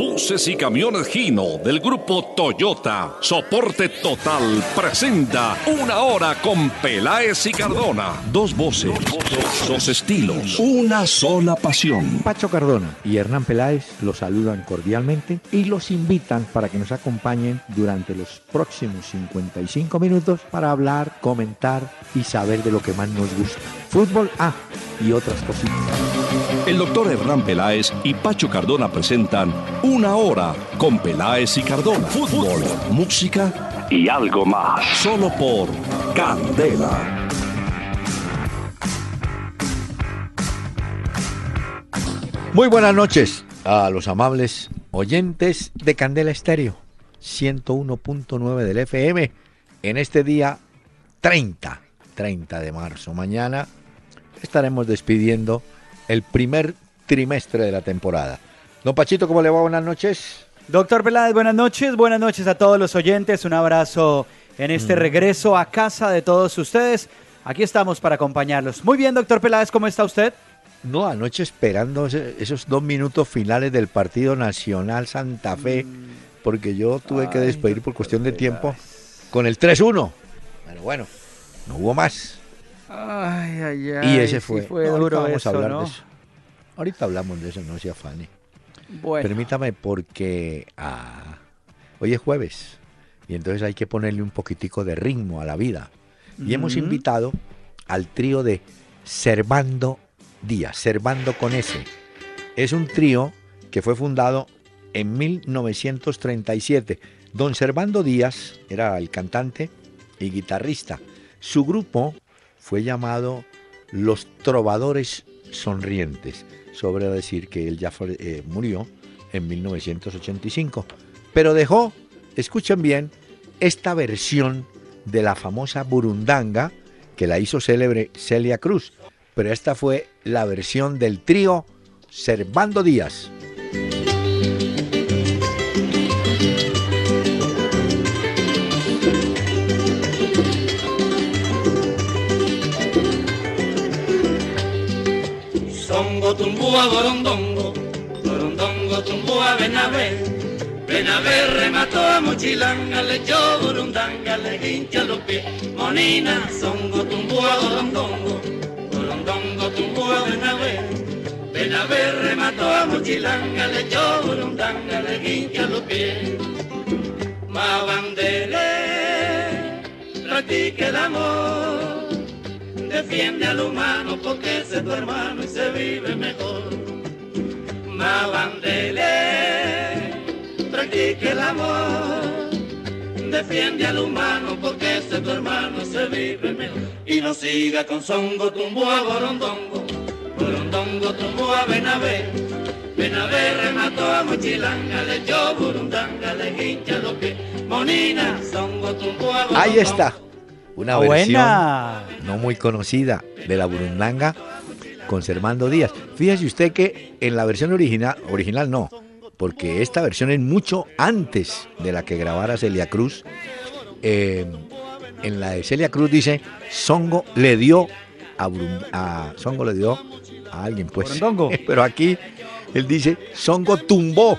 Buses y camiones Gino del grupo Toyota, soporte total, presenta una hora con Peláez y Cardona. Dos voces, dos estilos, una sola pasión. Pacho Cardona y Hernán Peláez los saludan cordialmente y los invitan para que nos acompañen durante los próximos 55 minutos para hablar, comentar y saber de lo que más nos gusta. Fútbol A y otras cositas. El doctor Hernán Peláez y Pacho Cardona presentan Una Hora con Peláez y Cardona. Fútbol, música y algo más. Solo por Candela. Muy buenas noches a los amables oyentes de Candela Estéreo 101.9 del FM en este día 30, 30 de marzo. Mañana estaremos despidiendo el primer trimestre de la temporada. Don Pachito, ¿cómo le va? Buenas noches. Doctor Peláez, buenas noches. Buenas noches a todos los oyentes. Un abrazo en este Mm. regreso a casa de todos ustedes. Aquí estamos para acompañarlos. Muy bien, doctor Peláez, ¿cómo está usted? No, anoche esperando esos dos minutos finales del partido Nacional Santa Fe, porque yo tuve que despedir por cuestión de tiempo con el 3-1. Pero bueno, no hubo más. Ay, ay, y ese fue. fue No, ahorita duro vamos eso, a hablar ¿no? de eso. Ahorita hablamos de eso, no se afane. Bueno, Permítame porque ah, hoy es jueves y entonces hay que ponerle un poquitico de ritmo a la vida. Y hemos invitado al trío de Servando Díaz, Servando con S. Es un trío que fue fundado en 1937. Don Servando Díaz era el cantante y guitarrista. Su grupo fue llamado Los Trovadores Sonrientes. Sobre decir que él ya eh, murió en 1985. Pero dejó, escuchen bien, esta versión de la famosa Burundanga que la hizo célebre Celia Cruz. Pero esta fue la versión del trío Servando Díaz. Tumbúa gorondongo, gorondongo tumbúa remató a Mochilanga, le echó burundanga, le hincha los pies. Monina, songo tumbúa gorondongo, gorondongo tumbúa Benavé. Benavé remató a Mochilanga, le echó burundanga, le hincha los pies. Mabandele, practique el amor. Defiende al humano porque ese es tu hermano y se vive mejor. Mabandele, practique el amor. Defiende al humano porque ese es tu hermano y se vive mejor. Y no siga con songo, tumbo a borondongo. Borondongo tumbó a Benabé. Benabé remató a Mochilanga, le echó burundanga, le hincha los pies. Monina, songo tumbó a Ahí borondongo. está. Una Ah, versión buena. no muy conocida de la Burundanga con Servando Díaz. Fíjese usted que en la versión original, original no, porque esta versión es mucho antes de la que grabara Celia Cruz. Eh, en la de Celia Cruz dice, Songo le dio a, Burun- a- Songo le dio a alguien, pues. Burundongo. Pero aquí él dice, Songo tumbó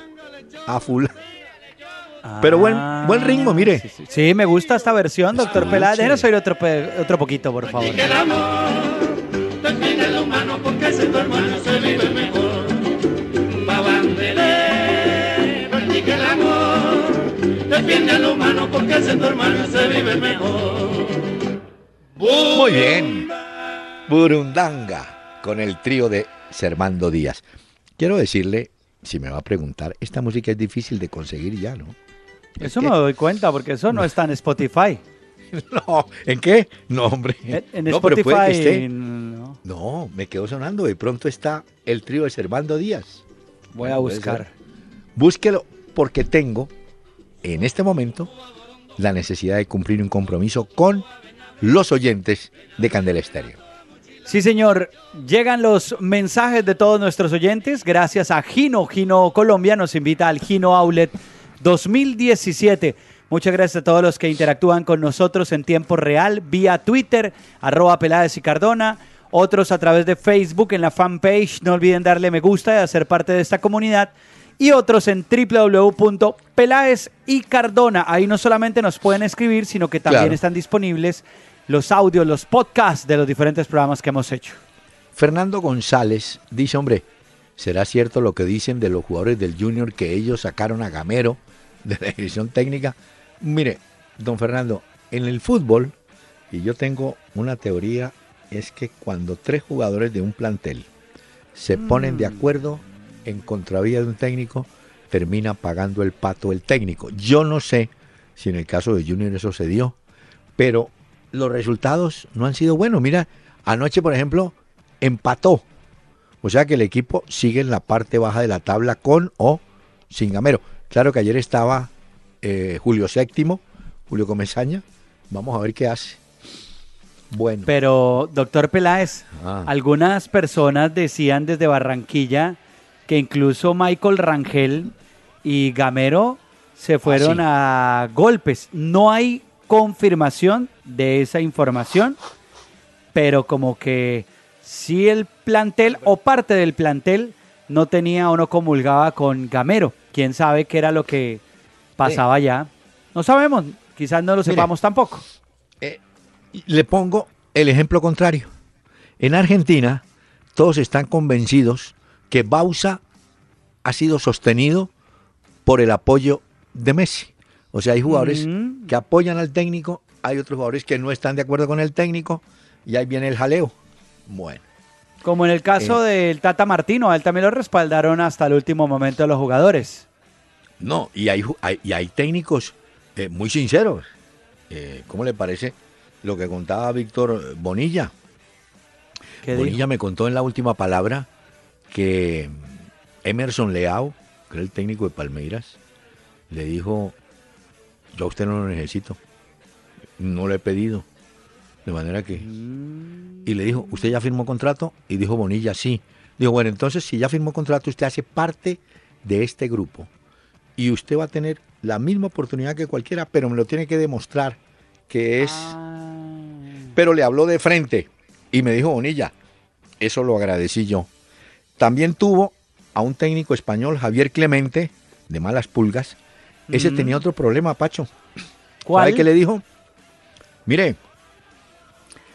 a fulano. Pero buen- buen ritmo, mire. Sí, sí. Sí, me gusta esta versión, doctor. Peláez. Déjenos oír otro, otro poquito, por favor. El amor, defiende al humano porque tu hermano se vive mejor. Babandele, practique el amor, defiende al humano porque tu hermano se vive mejor. Muy bien. Burundanga con el trío de Servando Díaz. Quiero decirle, si me va a preguntar, esta música es difícil de conseguir ya, ¿no? Eso me doy cuenta, porque eso no está en Spotify. No, ¿en qué? No, hombre. En, en no, pero puede que Spotify. esté. no. No, me quedó sonando. De pronto está el trío de Servando Díaz. Voy a buscar. Búsquelo porque tengo en este momento la necesidad de cumplir un compromiso con los oyentes de Candela Estéreo. Sí, señor. Llegan los mensajes de todos nuestros oyentes. Gracias a Gino. Gino Colombia nos invita al Gino Outlet 2017. Muchas gracias a todos los que interactúan con nosotros en tiempo real vía Twitter, arroba Peláez y Cardona. Otros a través de Facebook en la fanpage. No olviden darle me gusta y hacer parte de esta comunidad. y otros en www.pelaes y Cardona. Ahí no solamente nos pueden escribir, sino que también Claro. están disponibles los audios, los podcasts de los diferentes programas que hemos hecho. Fernando González dice, hombre, ¿será cierto lo que dicen de los jugadores del Junior que ellos sacaron a Gamero de la dirección técnica? Mire, don Fernando, en el fútbol, y yo tengo una teoría, es que cuando tres jugadores de un plantel se ponen de acuerdo en contravía de un técnico, termina pagando el pato el técnico. Yo no sé si en el caso de Junior eso se dio, pero los resultados no han sido buenos. Mira, anoche, por ejemplo, empató. O sea que el equipo sigue en la parte baja de la tabla con o sin Gamero. Claro que ayer estaba eh, Julio VII, Julio Comesaña. Vamos a ver qué hace. Bueno, Pero, doctor Peláez, Ah. algunas personas decían desde Barranquilla que incluso Michael Rangel y Gamero se fueron sí. a golpes. No hay confirmación de esa información, pero como que si el plantel o parte del plantel no tenía o no comulgaba con Gamero. Quién sabe qué era lo que pasaba ya. No sabemos, quizás no lo Mire. sepamos tampoco. le pongo el ejemplo contrario. En Argentina, todos están convencidos que Bausa ha sido sostenido por el apoyo de Messi. O sea, hay jugadores Mm. que apoyan al técnico, hay otros jugadores que no están de acuerdo con el técnico, y ahí viene el jaleo. Bueno, Como en el caso Eh. del Tata Martino, a él también lo respaldaron hasta el último momento los jugadores. no, y hay, y hay técnicos eh, muy sinceros. Eh, ¿Cómo le parece lo que contaba Víctor Bonilla? ¿Qué Bonilla dijo? me contó en la última palabra que Emerson Leao, que era el técnico de Palmeiras, le dijo, yo a usted no lo necesito, no lo he pedido. De manera que... Y le dijo, ¿usted ya firmó contrato? Y dijo Bonilla, sí. Dijo, bueno, entonces si ya firmó contrato, usted hace parte de este grupo. Y usted va a tener la misma oportunidad que cualquiera, pero me lo tiene que demostrar que es Ah. pero le habló de frente y me dijo Bonilla, eso lo agradecí yo. También tuvo a un técnico español, Javier Clemente, de malas pulgas. Ese Mm. tenía otro problema, Pacho. ¿Cuál? ¿Sabe qué le dijo? Mire,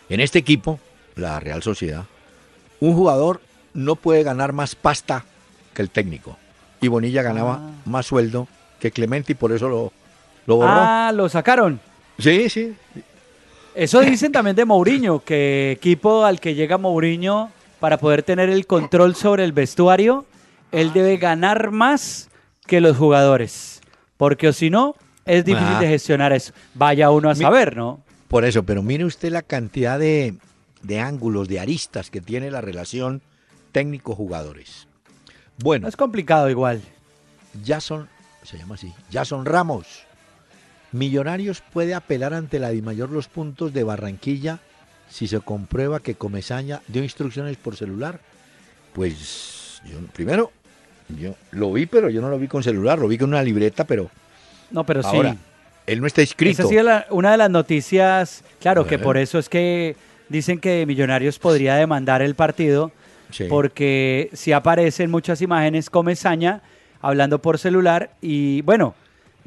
en este equipo, la Real Sociedad, un jugador no puede ganar más pasta que el técnico. Y Bonilla ganaba Ah. más sueldo que Clemente y por eso lo, lo borró. Ah, lo sacaron. Sí, sí. Eso dicen también de Mourinho, que equipo al que llega Mourinho para poder tener el control sobre el vestuario, él debe ganar más que los jugadores. Porque si no, es difícil Ah. de gestionar eso. Vaya uno a saber, ¿no? Por eso, pero mire usted la cantidad de, de ángulos, de aristas que tiene la relación técnico-jugadores. Bueno, Es complicado igual. Jason, se llama así, Jason Ramos. Millonarios puede apelar ante la DIMAYOR los puntos de Barranquilla si se comprueba que Comesaña dio instrucciones por celular. Pues, yo, primero, yo lo vi, pero yo no lo vi con celular, lo vi con una libreta, pero No, pero sí. Él no está inscrito. Esa ha sido la- una de las noticias, claro, que por eso es que dicen que Millonarios podría demandar el partido, Sí. porque si aparecen muchas imágenes Comesaña hablando por celular y bueno,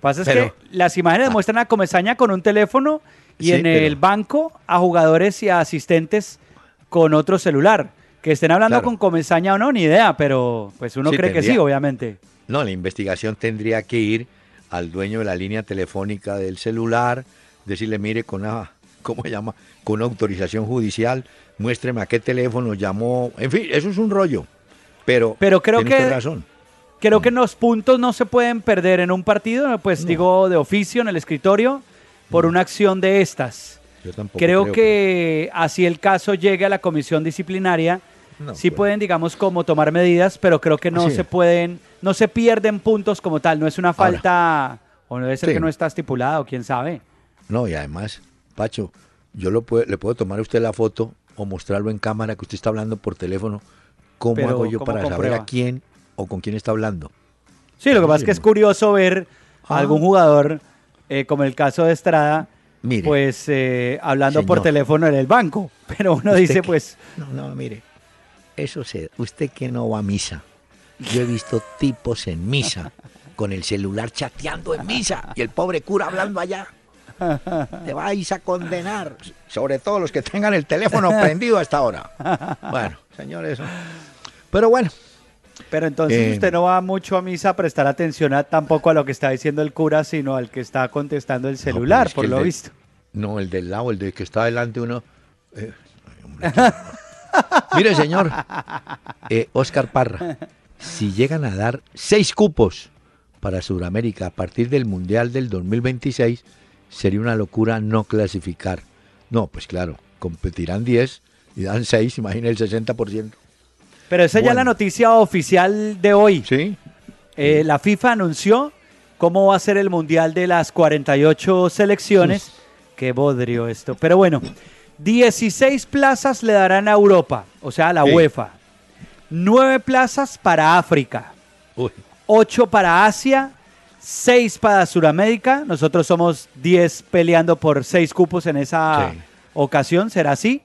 pasa es Pero- que las imágenes muestran a Comesaña con un teléfono y Sí, en pero- el banco a jugadores y a asistentes con otro celular. Que estén hablando Claro. con Comesaña o no, ni idea, pero pues uno Sí, cree que sí, obviamente. No, la investigación tendría que ir al dueño de la línea telefónica del celular, decirle, mire, con una, ¿cómo se llama? Con una autorización judicial, muéstreme a qué teléfono llamó. En fin, eso es un rollo. Pero, Pero creo que- razón. Creo que los puntos no se pueden perder en un partido, pues digo de oficio en el escritorio, por una acción de estas. Yo tampoco Creo, que así el caso llegue a la comisión disciplinaria, No, sí pues. pueden, digamos, como tomar medidas, pero creo que no Así se es. pueden, no se pierden puntos como tal, no es una Ahora. falta, o no debe ser Sí. que no está estipulado, quién sabe. No, y además, Pacho, yo lo puedo- le puedo tomar a usted la foto o mostrarlo en cámara que usted está hablando por teléfono. ¿Cómo Pero, hago yo ¿cómo para saber a quién o con quién está hablando? Sí, lo que pasa es que es curioso ver a Ah. algún jugador, eh, como el caso de Estrada, Mire. pues eh, hablando por teléfono en el banco, pero uno dice, que- pues... No, no, mire, eso se, usted que no va a misa, Yo he visto tipos en misa con el celular chateando en misa y el pobre cura hablando allá. Te vais a condenar, sobre todo los que tengan el teléfono prendido hasta ahora. Bueno, señores. Pero bueno, Pero entonces Eh, usted no va mucho a misa a prestar atención a, tampoco a lo que está diciendo el cura, sino al que está contestando el celular, es que por el lo de- visto. No, el del lado, el de que está delante uno. eh, hombre. Mire, señor, eh, Oscar Parra, si llegan a dar seis cupos para Sudamérica a partir del Mundial del 2026, sería una locura no clasificar. No, pues claro, competirán 10 y dan 6, imagina el 60%. Pero esa ya es la noticia oficial de hoy. Sí, Eh, la FIFA anunció cómo va a ser el mundial de las 48 selecciones. Qué bodrio esto. Pero bueno, 16 plazas le darán a Europa, o sea, a la Sí. UEFA. 9 plazas para África. Uy, 8 para Asia, 6 para Sudamérica. Nosotros somos 10 peleando por 6 cupos en esa Sí. ocasión, será así.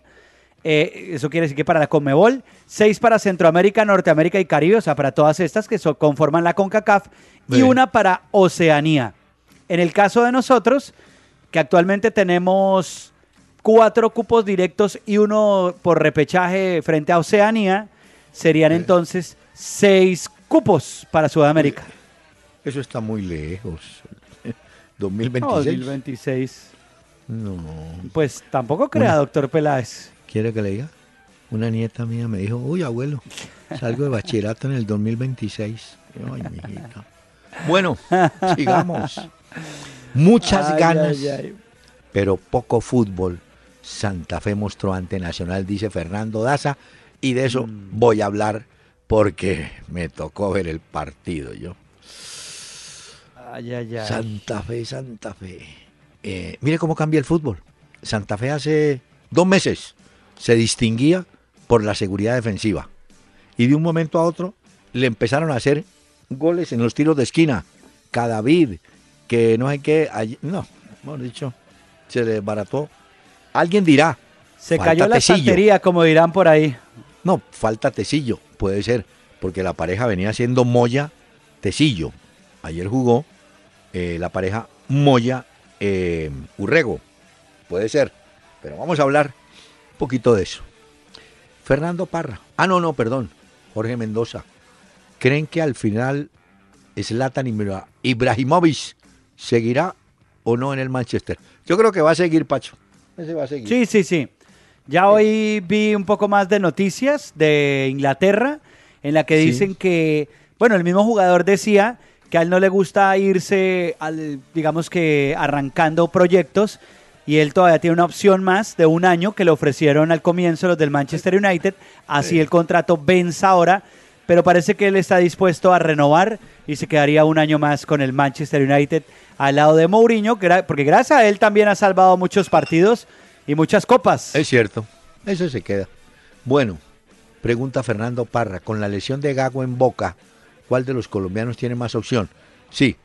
Eh, eso quiere decir que para la Conmebol, 6 para Centroamérica, Norteamérica y Caribe, o sea, para todas estas que so- conforman la CONCACAF, y una para Oceanía. En el caso de nosotros, que actualmente tenemos cuatro cupos directos y uno por repechaje frente a Oceanía, serían entonces seis cupos para Sudamérica. eso está muy lejos. No, 2026. 2026. No. Pues tampoco crea, Una- doctor Peláez. ¿Quiere que le diga? Una nieta mía me dijo, uy, abuelo, salgo de bachillerato en el 2026. Ay, mijita. Bueno, sigamos. Muchas Ay, ganas, ay, ay. pero poco fútbol. Santa Fe mostró ante Nacional, dice Fernando Daza, y de eso Mm. voy a hablar porque me tocó ver el partido yo. Ay, ay, ay. Santa Fe, Santa Fe. Eh, mire cómo cambia el fútbol. Santa Fe hace dos meses se distinguía por la seguridad defensiva. Y de un momento a otro le empezaron a hacer goles en los tiros de esquina. Cadavid, que no hay que... no, hemos dicho, se le desbarató. Alguien dirá, Se cayó la Tecillo. santería, como dirán por ahí. no, falta Tecillo, puede ser, porque la pareja venía siendo Moya Tecillo. Ayer jugó eh, la pareja Moya eh, Urrego, puede ser, pero vamos a hablar un poquito de eso. Fernando Parra, ah, no, no, perdón, Jorge Mendoza. ¿Creen que al final Zlatan Ibra- Ibrahimovic seguirá o no en el Manchester? Yo creo que va a seguir, Pacho. Ese va a seguir. Sí, sí, sí. Ya hoy vi un poco más de noticias de Inglaterra en la que Sí. dicen que, bueno, el mismo jugador decía que a él no le gusta irse, al, digamos que arrancando proyectos y él todavía tiene una opción más de un año que le ofrecieron al comienzo los del Manchester United, así el contrato vence ahora, pero parece que él está dispuesto a renovar y se quedaría un año más con el Manchester United al lado de Mourinho, porque gracias a él también ha salvado muchos partidos y muchas copas. Es cierto, eso se queda. Bueno, pregunta Fernando Parra, con la lesión de Gago en Boca, ¿cuál de los colombianos tiene más opción? Sí,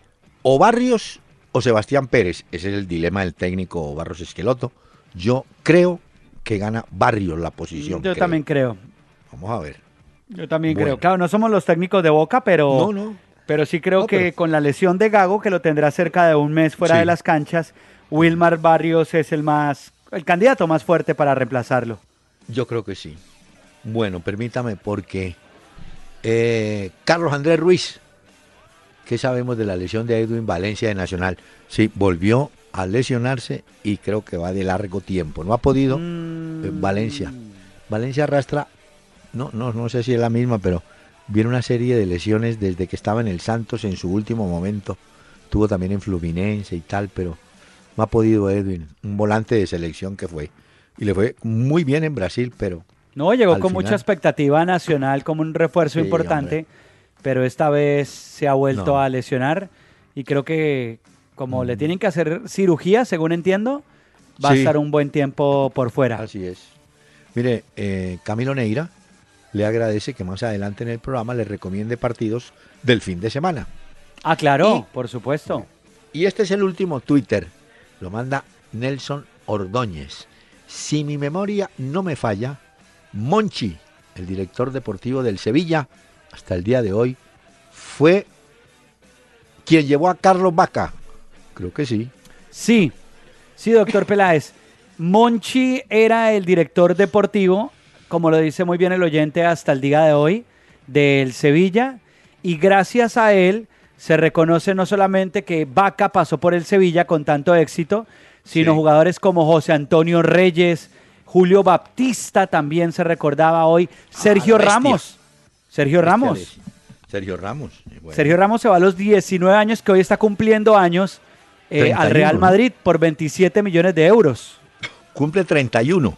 o Barrios o Sebastián Pérez, ese es el dilema del técnico Barros Esqueloto. Yo creo que gana Barrios la posición. Yo creo. también creo. Vamos a ver. Yo también Bueno. creo. Claro, no somos los técnicos de Boca, pero, No, no. Pero sí creo No, que pero- con la lesión de Gago, que lo tendrá cerca de un mes fuera Sí. de las canchas, Wilmar Barrios es el más, el candidato más fuerte para reemplazarlo. Yo creo que sí. Bueno, permítame porque eh, Carlos Andrés Ruiz, ¿qué sabemos de la lesión de Edwin Valencia de Nacional? Sí, volvió a lesionarse y creo que va de largo tiempo. No ha podido Mm. eh, Valencia. Valencia arrastra, no, no, no sé si es la misma, pero viene una serie de lesiones desde que estaba en el Santos en su último momento. Tuvo también en Fluminense y tal, pero no ha podido Edwin, un volante de selección que fue. Y le fue muy bien en Brasil, pero No, llegó con final. mucha expectativa nacional como un refuerzo Sí, importante, hombre. pero esta vez se ha vuelto No. a lesionar y creo que como le Mm. tienen que hacer cirugía, según entiendo, va a estar un buen tiempo por fuera. Así es. Mire, eh, Camilo Neira le agradece que más adelante en el programa le recomiende partidos del fin de semana. Ah, claro, Y- por supuesto. Y este es el último Twitter. Lo manda Nelson Ordóñez. Si mi memoria no me falla, Monchi, el director deportivo del Sevilla, hasta el día de hoy, fue quien llevó a Carlos Vaca. Creo que sí. Sí, sí, doctor Peláez. Monchi era el director deportivo, como lo dice muy bien el oyente hasta el día de hoy, del Sevilla, y gracias a él se reconoce no solamente que Vaca pasó por el Sevilla con tanto éxito, sino Sí. jugadores como José Antonio Reyes, Julio Baptista también se recordaba hoy, Sergio la bestia. Ramos. Sergio Ramos. Sergio Ramos. bueno. Sergio Ramos se va a los 19 años, que hoy está cumpliendo años eh, 31, al Real. Madrid por 27 millones de euros. Cumple 31.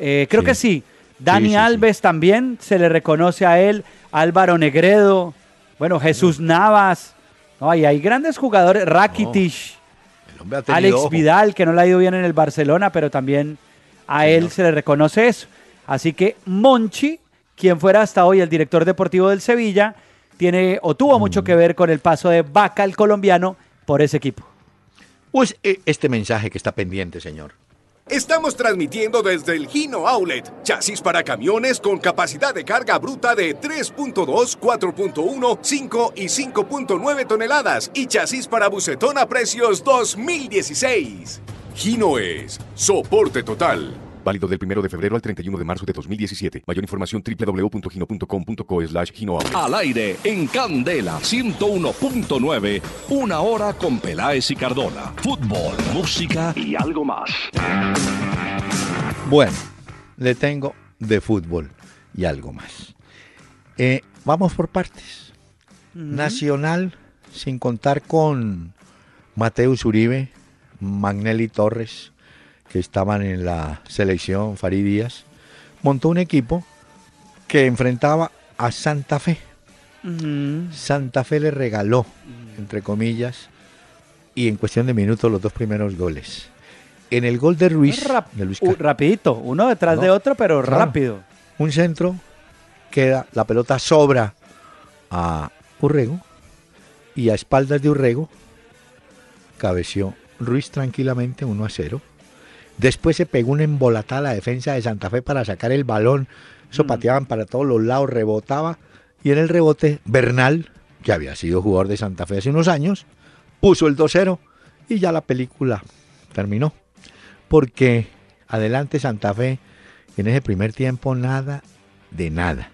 Eh, creo Sí. que sí. Dani Sí, sí, sí. Alves también se le reconoce a él. Álvaro Negredo. Bueno, Jesús Navas. No, y hay grandes jugadores. Rakitic. Alex ojo. Vidal, que no le ha ido bien en el Barcelona, pero también a él se le reconoce eso. Así que Monchi, quien fuera hasta hoy el director deportivo del Sevilla, tiene o tuvo Mm. mucho que ver con el paso de Vaca, el colombiano, por ese equipo. Pues eh, este mensaje que está pendiente, señor. Estamos transmitiendo desde el Gino Outlet, chasis para camiones con capacidad de carga bruta de 3.2, 4.1, 5 y 5.9 toneladas y chasis para bucetón a precios 2016. Gino es soporte total. Válido del 1 de febrero al 31 de marzo de 2017. Mayor información www.gino.com.co slash. Al aire en Candela 101.9, una hora con Peláez y Cardona. Fútbol, música y algo más. Bueno, le tengo de fútbol y algo más. Eh, vamos por partes. Nacional, sin contar con Mateus Uribe, Magnelli Torres, que estaban en la selección, Farid Díaz, montó un equipo que enfrentaba a Santa Fe. Santa Fe le regaló, entre comillas, y en cuestión de minutos los dos primeros goles. En el gol de Ruiz, Rap- de Luis uh, Car- rapidito, uno detrás No, de otro, pero claro. rápido. un centro, queda, la pelota sobra a Urrego y a espaldas de Urrego cabeció Ruiz tranquilamente 1 a 0. Después se pegó una embolatada a la defensa de Santa Fe para sacar el balón. Eso pateaban para todos los lados, rebotaba. Y en el rebote, Bernal, que había sido jugador de Santa Fe hace unos años, puso el 2-0 y ya la película terminó. Porque adelante Santa Fe, en ese primer tiempo, nada de nada.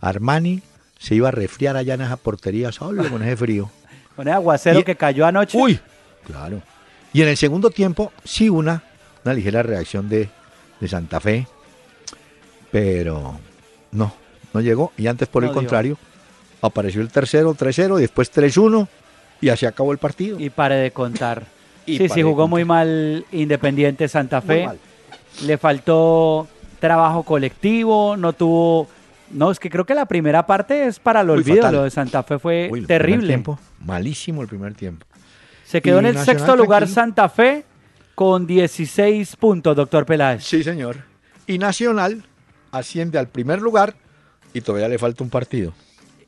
Armani se iba a resfriar allá en esa portería solo con ese frío. Con el aguacero Y- que cayó anoche. Uy, claro. Y en el segundo tiempo, sí, una, una ligera reacción de, de Santa Fe, pero no, no llegó. Y antes, por No el dio. contrario, apareció el tercero, 3-0, y después 3-1, y así acabó el partido. Y pare de contar. Y sí, sí, jugó contar. muy mal Independiente Santa Fe. Le faltó trabajo colectivo, no tuvo... No, es que creo que la primera parte es para el olvido. Lo de Santa Fe fue Uy, terrible. tiempo, malísimo el primer tiempo. Se quedó Y en el Nacional sexto lugar tranquilo. Santa Fe con 16 puntos, doctor Peláez. Sí, señor. Y Nacional asciende al primer lugar y todavía le falta un partido.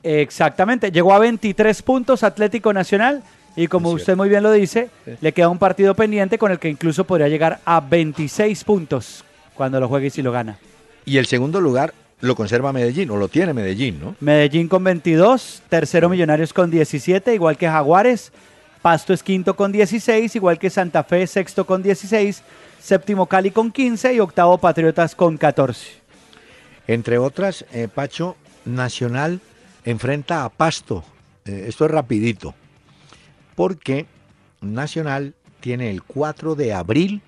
Exactamente, llegó a 23 puntos Atlético Nacional y como usted muy bien lo dice, Sí. le queda un partido pendiente con el que incluso podría llegar a 26 puntos cuando lo juegue y si lo gana. Y el segundo lugar lo conserva Medellín, o lo tiene Medellín, ¿no? Medellín con 22, tercero Millonarios con 17, igual que Jaguares, Pasto es quinto con 16, igual que Santa Fe, sexto con 16, séptimo Cali con 15 y octavo Patriotas con 14. Entre otras, eh, Pacho, Nacional enfrenta a Pasto. Eh, esto es rapidito. Porque Nacional tiene el 4 de abril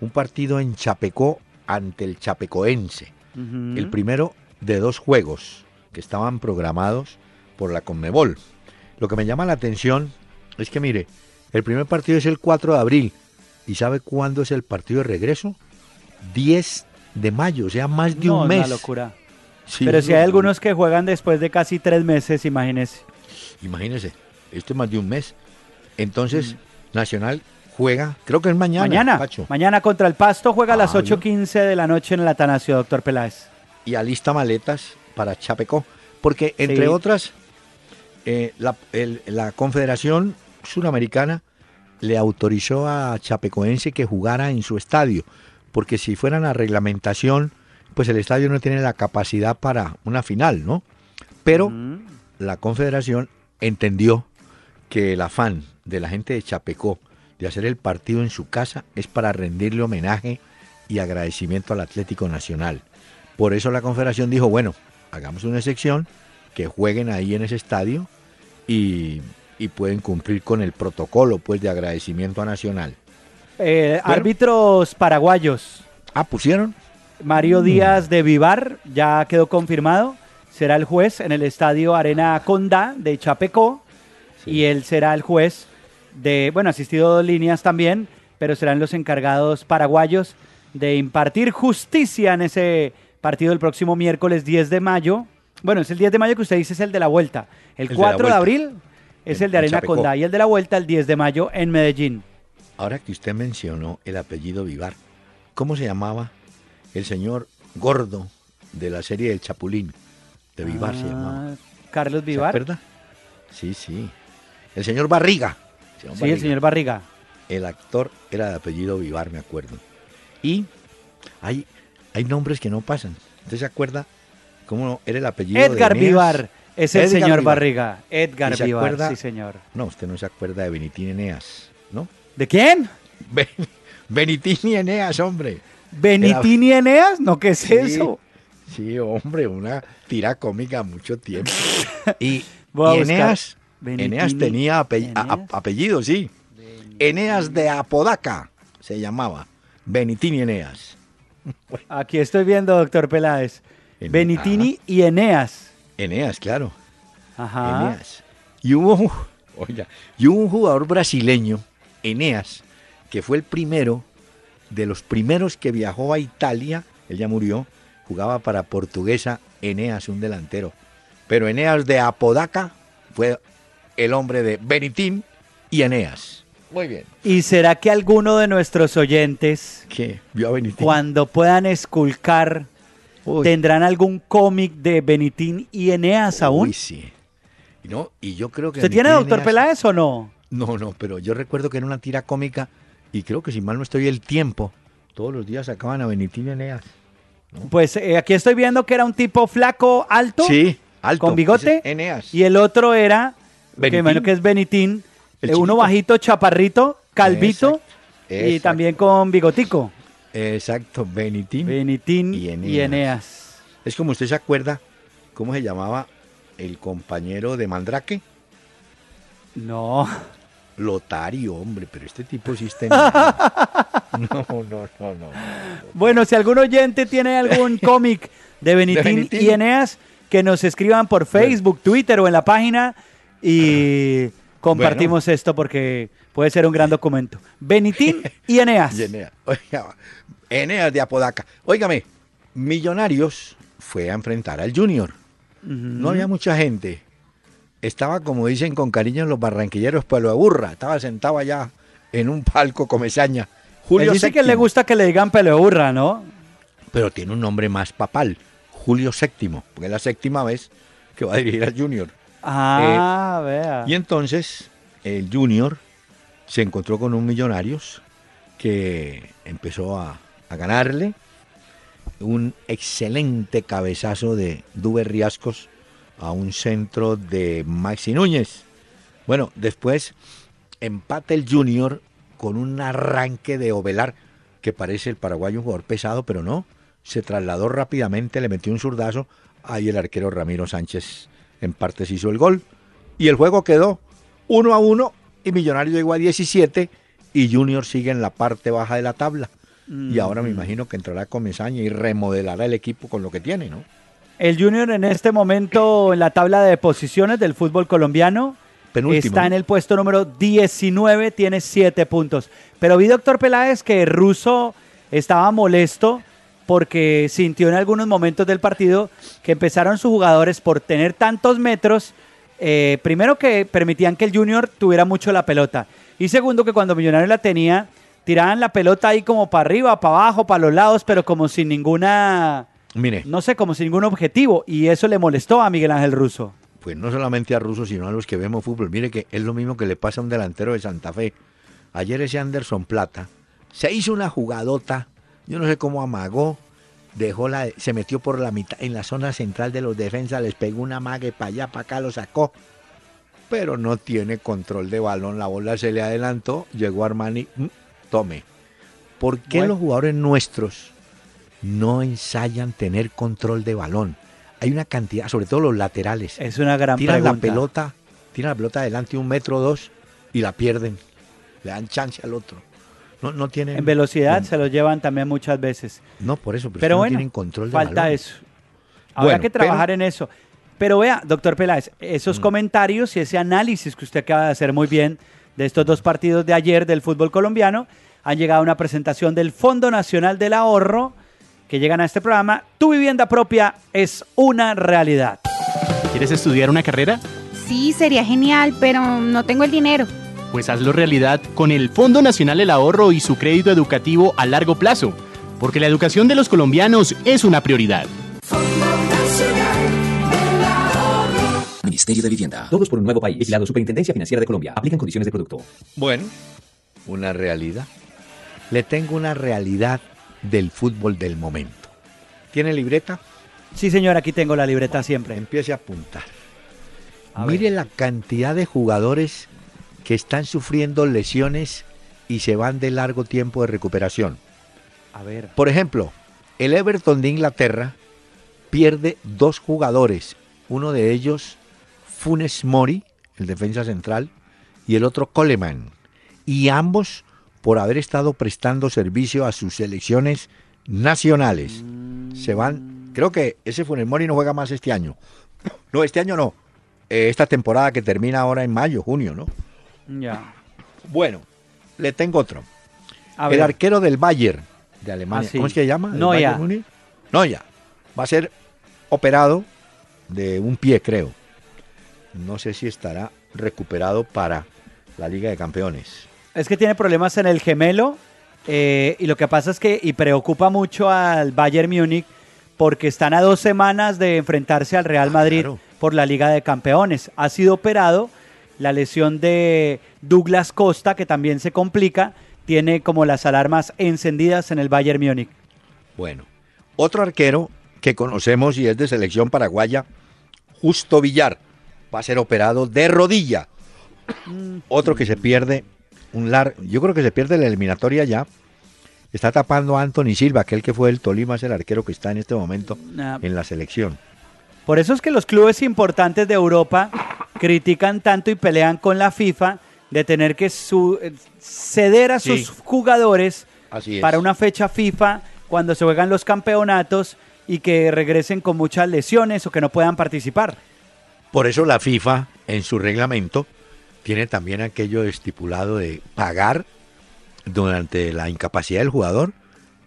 un partido en Chapecó ante el Chapecoense. El primero de dos juegos que estaban programados por la Conmebol. Lo que me llama la atención es que, mire, el primer partido es el 4 de abril. ¿Y sabe cuándo es el partido de regreso? 10 de mayo, o sea, más de No, un mes. una locura. Sí, Pero si hay algunos que juegan después de casi tres meses, imagínese. Imagínese, esto es más de un mes. Entonces, Nacional juega, creo que es mañana. Mañana, Pacho, mañana contra el Pasto juega a las Ah, ¿vio? 8.15 de la noche en el Atanasio, doctor Peláez. y alista maletas para Chapecó. Porque, entre Sí. otras, eh, la, el- la Confederación Suramericana le autorizó a Chapecoense que jugara en su estadio. Porque si fueran a reglamentación, pues el estadio no tiene la capacidad para una final, ¿no? Pero la Confederación entendió que el afán de la gente de Chapecó de hacer el partido en su casa es para rendirle homenaje y agradecimiento al Atlético Nacional. Por eso la Confederación dijo, bueno, hagamos una excepción, que jueguen ahí en ese estadio y, y pueden cumplir con el protocolo pues de agradecimiento a Nacional. Eh, Bueno. árbitros paraguayos. Ah, pusieron. Mario Díaz de Vivar ya quedó confirmado. Será el juez en el estadio Arena Condá de Chapecó. Y él será el juez de, bueno, asistido dos líneas también, pero serán los encargados paraguayos de impartir justicia en ese partido el próximo miércoles 10 de mayo. Bueno, es el 10 de mayo que usted dice es el de la vuelta. El, El de la 4 de, abril es En- el de en Arena. Condá y el de la vuelta el 10 de mayo en Medellín. Ahora que usted mencionó el apellido Vivar, ¿cómo se llamaba el señor gordo de la serie del Chapulín? De Vivar se llamaba. Ah, Carlos ¿Se Vivar. acuerda? Sí, sí. El señor Barriga. señor Sí, el señor Barriga. El actor era de apellido Vivar, me acuerdo. Y hay, hay nombres que no pasan. ¿Usted se acuerda cómo era el apellido Edgar? Vivar es el Edgar señor Vivar. Barriga. Edgar ¿Y se Vivar, acuerda? sí señor. No, usted no se acuerda de Benitín Eneas, ¿no? ¿De quién? Ben- Benitín y Eneas, hombre. ¿Benitín y Eneas? No, ¿qué es Sí, eso? Sí, hombre, una tira cómica mucho tiempo. Y, Voy. Eneas, Eneas tenía a- apellido, sí. Eneas de Apodaca se llamaba. Benitín y Eneas. Aquí estoy viendo, doctor Peláez. Benitini y Eneas. Eneas, claro. Ajá. Eneas. Y hubo, oiga, y hubo un jugador brasileño, Eneas, que fue el primero, de los primeros que viajó a Italia, él ya murió, jugaba para Portuguesa, Eneas, un delantero. Pero Eneas de Apodaca fue el hombre de Benitín y Eneas. Muy bien. ¿Y será que alguno de nuestros oyentes, ¿Qué? ¿Vio a Benitín? cuando puedan esculcar, Uy, tendrán algún cómic de Benitín y Eneas aún? uy, sí. No, y yo creo que ¿Usted tiene doctor Eneas- Peláez o no? No, no, pero yo recuerdo que era una tira cómica y creo que si mal no estoy el tiempo, todos los días sacaban a Benitín y Eneas. Pues eh, aquí estoy viendo que era un tipo flaco, alto, Sí, alto. con bigote. Eneas. y el otro era, que Benitín. imagino que es Benitín, El eh, uno bajito, chaparrito, calvito Exacto, y también con bigotico. Exacto, Benitín. Benitín Y y Eneas. Es como usted se acuerda, ¿cómo se llamaba el compañero de Mandrake? No. Lotario, hombre, pero este tipo sí está en. No, no, no, no. no. Bueno, si algún oyente tiene algún cómic de Benitín, Benitín. y Eneas, que nos escriban por Facebook, Twitter o en la página y compartimos esto porque puede ser un gran documento. Benitín y Eneas. Y Eneas. Oiga, Eneas de Apodaca. Óigame, Millonarios fue a enfrentar al Junior. No había mucha gente. Estaba, como dicen con cariño los barranquilleros, pueblo de burra. Estaba sentado allá en un palco comezaña. Él Julio dice que le gusta que le digan pelo de burra, ¿no? Pero tiene un nombre más papal. Julio VII, porque es la séptima vez que va a dirigir al Junior. Ah, vea. Y entonces el Junior se encontró con un Millonarios que empezó a, a ganarle un excelente cabezazo de Duber Riascos a un centro de Maxi Núñez. Bueno, después empata el Junior con un arranque de Ovelar, que parece el paraguayo un jugador pesado, pero no. Se trasladó rápidamente, le metió un zurdazo. Ahí el arquero Ramiro Sánchez en partes hizo el gol. Y el juego quedó 1 a 1 y Millonario llegó a 17 y Junior sigue en la parte baja de la tabla. Y ahora me imagino que entrará Comesaña y remodelará el equipo con lo que tiene, ¿no? El Junior en este momento en la tabla de posiciones del fútbol colombiano Penúltimo. está en el puesto número 19, tiene 7 puntos. Pero vi, doctor Peláez, que Russo estaba molesto porque sintió en algunos momentos del partido que empezaron sus jugadores por tener tantos metros. eh, primero que permitían que el Junior tuviera mucho la pelota. Y segundo que cuando Millonarios la tenía, tiraban la pelota ahí como para arriba, para abajo, para los lados, pero como sin ninguna Mire, no sé, como sin ningún objetivo. Y eso le molestó a Miguel Ángel Russo. pues no solamente a Russo, sino a los que vemos fútbol. Mire que es lo mismo que le pasa a un delantero de Santa Fe. Ayer ese Anderson Plata se hizo una jugadota, yo no sé cómo amagó, dejó la, se metió por la mitad, en la zona central de los defensas, les pegó una mague para allá, para acá, lo sacó. Pero no tiene control de balón, la bola se le adelantó, llegó Armani, mm, tome. ¿Por qué Bueno. los jugadores nuestros no ensayan tener control de balón? Hay una cantidad, sobre todo los laterales. Es una gran tiran pregunta. la pelota, tiran la pelota adelante un metro o dos y la pierden. Le dan chance al otro. No, no tienen. En velocidad se lo llevan también muchas veces. No, por eso, pero, bueno, no tienen control de falta balón. eso. Habrá Bueno, que trabajar en eso. Pero vea, doctor Peláez, esos Mm. comentarios y ese análisis que usted acaba de hacer muy bien de estos dos partidos de ayer del fútbol colombiano han llegado a una presentación del Fondo Nacional del Ahorro que llegan a este programa. Tu vivienda propia es una realidad. ¿Quieres estudiar una carrera? Sí, sería genial, pero no tengo el dinero. Pues hazlo realidad con el Fondo Nacional del Ahorro y su crédito educativo a largo plazo, porque la educación de los colombianos es una prioridad. Ministerio de Vivienda. Todos por un nuevo país. Vigilado Superintendencia Financiera de Colombia. Aplican condiciones de producto. Bueno, una realidad. Le tengo una realidad del fútbol del momento. ¿Tiene libreta? Sí, señor, aquí tengo la libreta siempre. Empiece a apuntar. A Mire ver. la cantidad de jugadores que están sufriendo lesiones y se van de largo tiempo de recuperación. A ver. Por ejemplo, el Everton de Inglaterra pierde dos jugadores. Uno de ellos, Funes Mori, el defensa central, y el otro Coleman. Y ambos por haber estado prestando servicio a sus selecciones nacionales. Se van, creo que ese Funes Mori no juega más este año. No, este año no. Eh, esta temporada que termina ahora en mayo, junio, ¿no? Ya. Bueno, le tengo otro. A el ver. arquero del Bayern de Alemania. Ah, sí. ¿Cómo es que se llama? ¿El Neuer. Bayern Múnich? Neuer. Va a ser operado de un pie, creo. No sé si estará recuperado para la Liga de Campeones. Es que tiene problemas en el gemelo eh, y lo que pasa es que y preocupa mucho al Bayern Múnich porque están a dos semanas de enfrentarse al Real Madrid claro. por la Liga de Campeones. Ha sido operado la lesión de Douglas Costa que también se complica, tiene como las alarmas encendidas en el Bayern Múnich. Bueno, otro arquero que conocemos y es de selección paraguaya, Justo Villar, va a ser operado de rodilla. Otro que se pierde un lar, yo creo que se pierde la eliminatoria ya. Está tapando a Anthony Silva, aquel que fue el Tolima, es el arquero que está en este momento Ah, en la selección. Por eso es que los clubes importantes de Europa critican tanto y pelean con la FIFA de tener que su- eh, ceder a Sí. sus jugadores Así para una fecha FIFA cuando se juegan los campeonatos y que regresen con muchas lesiones o que no puedan participar. Por eso la FIFA, en su reglamento, tiene también aquello estipulado de pagar durante la incapacidad del jugador.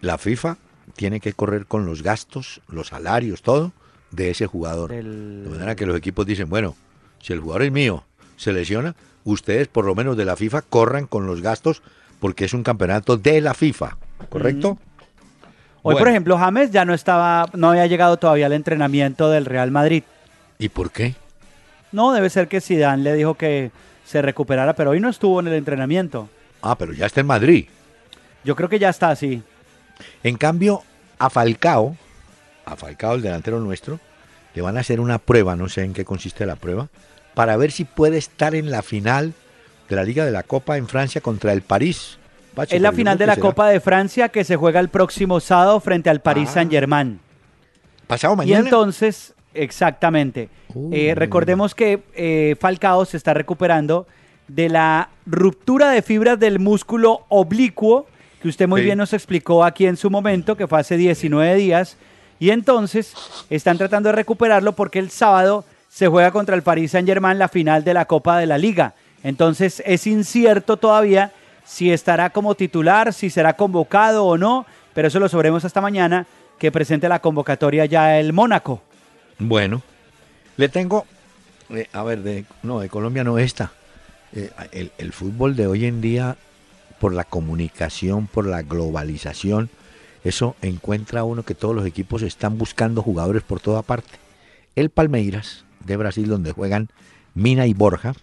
La FIFA tiene que correr con los gastos, los salarios, todo de ese jugador. De manera que los equipos dicen, bueno, si el jugador es mío, se lesiona, ustedes por lo menos de la FIFA corran con los gastos porque es un campeonato de la FIFA, ¿correcto? Hoy, por ejemplo, James ya no estaba, no había llegado todavía al entrenamiento del Real Madrid. ¿Y por qué? No, debe ser que Zidane le dijo que se recuperara, pero hoy no estuvo en el entrenamiento. Ah, pero ya está en Madrid. Yo creo que ya está así. En cambio, a Falcao, a Falcao, el delantero nuestro, le van a hacer una prueba, no sé en qué consiste la prueba, para ver si puede estar en la final de la Liga de la Copa en Francia contra el París. Es la final de la será Copa de Francia que se juega el próximo sábado frente al Paris Ah, Saint Germain. Pasado Y mañana. entonces, exactamente, Uh. eh, recordemos que eh, Falcao se está recuperando de la ruptura de fibras del músculo oblicuo, que usted muy Sí. bien nos explicó aquí en su momento, que fue hace 19 días, y entonces están tratando de recuperarlo porque el sábado se juega contra el Paris Saint Germain la final de la Copa de la Liga. Entonces es incierto todavía si estará como titular, si será convocado o no, pero eso lo sabremos hasta mañana que presente la convocatoria ya el Mónaco. Bueno, le tengo, eh, a ver, de, no, de Colombia no esta. Eh, el, el fútbol de hoy en día, por la comunicación, por la globalización, eso encuentra uno que todos los equipos están buscando jugadores por toda parte. El Palmeiras de Brasil, donde juegan Mina y Borja,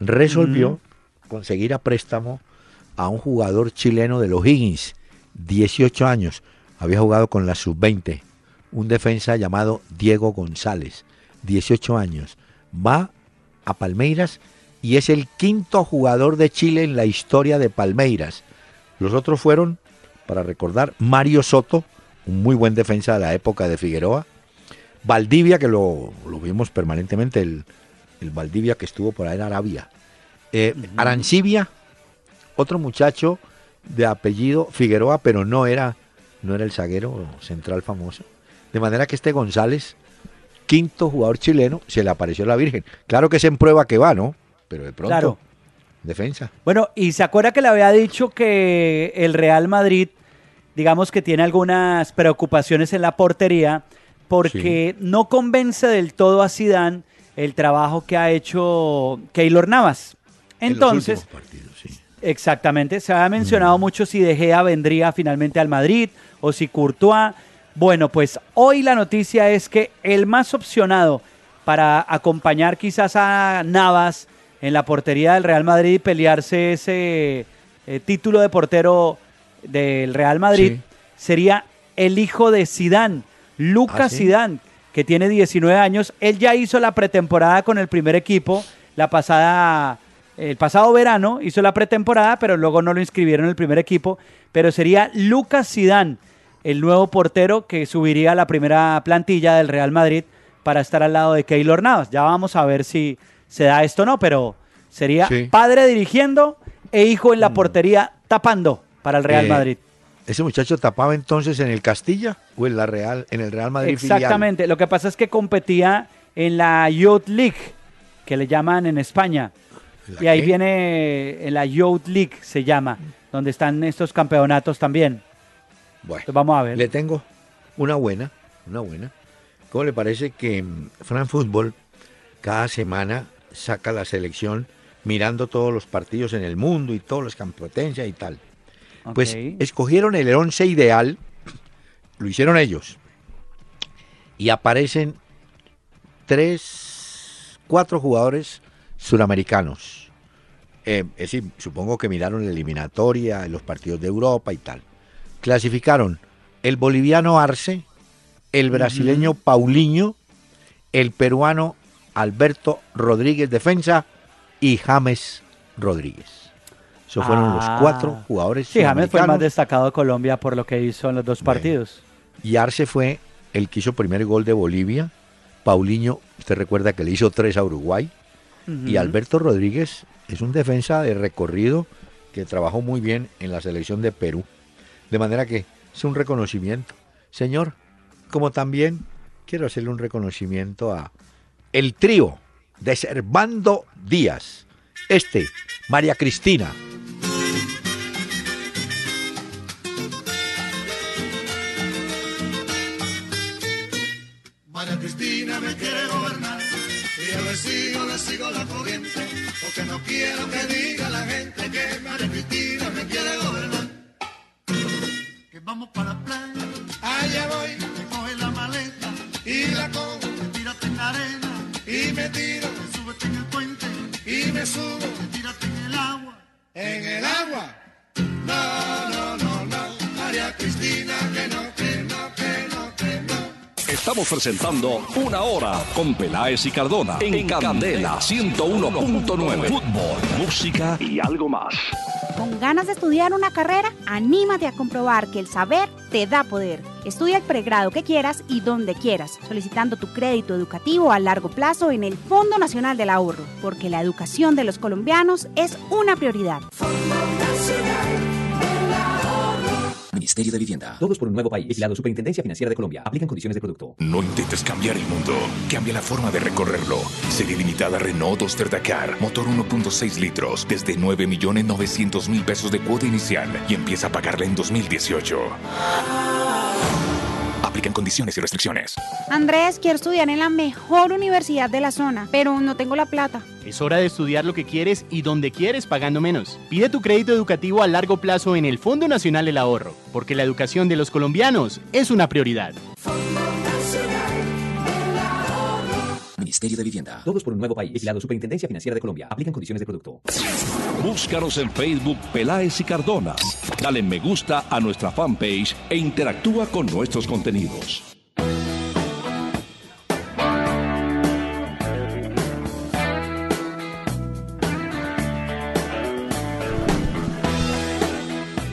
resolvió conseguir a préstamo a un jugador chileno de los Higgins, 18 años. había jugado con la sub-20, un defensa llamado Diego González, 18 años. Va a Palmeiras y es el quinto jugador de Chile en la historia de Palmeiras. Los otros fueron, para recordar, Mario Soto, un muy buen defensa de la época de Figueroa, Valdivia, que lo, lo vimos permanentemente, el, el Valdivia que estuvo por ahí en Arabia, eh, Arancibia, otro muchacho de apellido Figueroa, pero no era, no era el zaguero central famoso. De manera que este González, quinto jugador chileno, se le apareció la Virgen. Claro que es en prueba que va, ¿no? Pero de pronto, Claro. defensa. Bueno, y se acuerda que le había dicho que el Real Madrid, digamos que tiene algunas preocupaciones en la portería, porque no convence del todo a Zidane el trabajo que ha hecho Keylor Navas. En los Entonces, partidos, sí. Exactamente, se ha mencionado mucho si De Gea vendría finalmente al Madrid o si Courtois. Bueno, pues hoy la noticia es que el más opcionado para acompañar quizás a Navas en la portería del Real Madrid y pelearse ese eh, título de portero del Real Madrid Sí. sería el hijo de Sidán, Lucas ¿Ah, sí? Zidane, que tiene 19 años. Él ya hizo la pretemporada con el primer equipo la pasada el pasado verano hizo la pretemporada, pero luego no lo inscribieron en el primer equipo, pero sería Lucas Zidane, el nuevo portero que subiría a la primera plantilla del Real Madrid para estar al lado de Keylor Navas. Ya vamos a ver si se da esto o no, pero sería Sí. padre dirigiendo e hijo en la portería tapando para el Real Eh, Madrid. ¿Ese muchacho tapaba entonces en el Castilla o en la Real, en el Real Madrid filial? Exactamente, lo que pasa es que competía en la Youth League, que le llaman en España. ¿La Y ahí qué? viene en la Youth League, se llama, donde están estos campeonatos también. Bueno, Entonces vamos a ver. le tengo una buena, una buena. ¿Cómo le parece que mm, Fran Fútbol cada semana saca la selección mirando todos los partidos en el mundo y todas las competencias y tal? Pues escogieron el 11 ideal, lo hicieron ellos, y aparecen tres, cuatro jugadores suramericanos. Eh, es decir, supongo que miraron la eliminatoria, los partidos de Europa y tal. Clasificaron el boliviano Arce, el brasileño Paulinho, el peruano Alberto Rodríguez Defensa y James Rodríguez. Esos fueron Ah. los cuatro jugadores Sí, James fue el más destacado de Colombia por lo que hizo en los dos Bueno. partidos. Y Arce fue el que hizo primer gol de Bolivia. Paulinho, usted recuerda que le hizo tres a Uruguay. Y. Alberto Rodríguez es un defensa de recorrido que trabajó muy bien en la selección de Perú. De manera que es un reconocimiento. Señor, como también quiero hacerle un reconocimiento a el trío de Servando Díaz. Este, María Cristina. María Cristina me quiere gobernar y yo le sigo, le sigo la corriente porque no quiero que diga la gente que María Cristina me quiere gobernar. Que vamos para la playa, allá voy, me coge la maleta y la cojo, me tírate en la arena. Y me tiro, súbete en el puente y me subo, tírate en el agua, en el agua. No, no, no, no, María Cristina que no, que no, que no, que no. Estamos presentando Una Hora con Peláez y Cardona en, Candela 101.9. Fútbol, música y algo más. ¿Con ganas de estudiar una carrera? Anímate a comprobar que el saber te da poder. Estudia el pregrado que quieras y donde quieras, solicitando tu crédito educativo a largo plazo en el Fondo Nacional del Ahorro, porque la educación de los colombianos es una prioridad. Ministerio de Vivienda. Todos por un nuevo país. Vigilado Superintendencia Financiera de Colombia. Aplican condiciones de producto. No intentes cambiar el mundo, cambia la forma de recorrerlo. Serie limitada Renault Duster Dakar, motor 1.6 litros, desde 9.900.000 pesos de cuota inicial y empieza a pagarla en 2018. Aplican condiciones y restricciones. Andrés, quiero estudiar en la mejor universidad de la zona, pero no tengo la plata. Es hora de estudiar lo que quieres y donde quieres pagando menos. Pide tu crédito educativo a largo plazo en el Fondo Nacional del Ahorro, porque la educación de los colombianos es una prioridad. Ministerio de Vivienda. Todos por un nuevo país. Vigilado Superintendencia Financiera de Colombia. Aplican condiciones de producto. Búscanos en Facebook Peláez y Cardona. Dale me gusta a nuestra fanpage e interactúa con nuestros contenidos.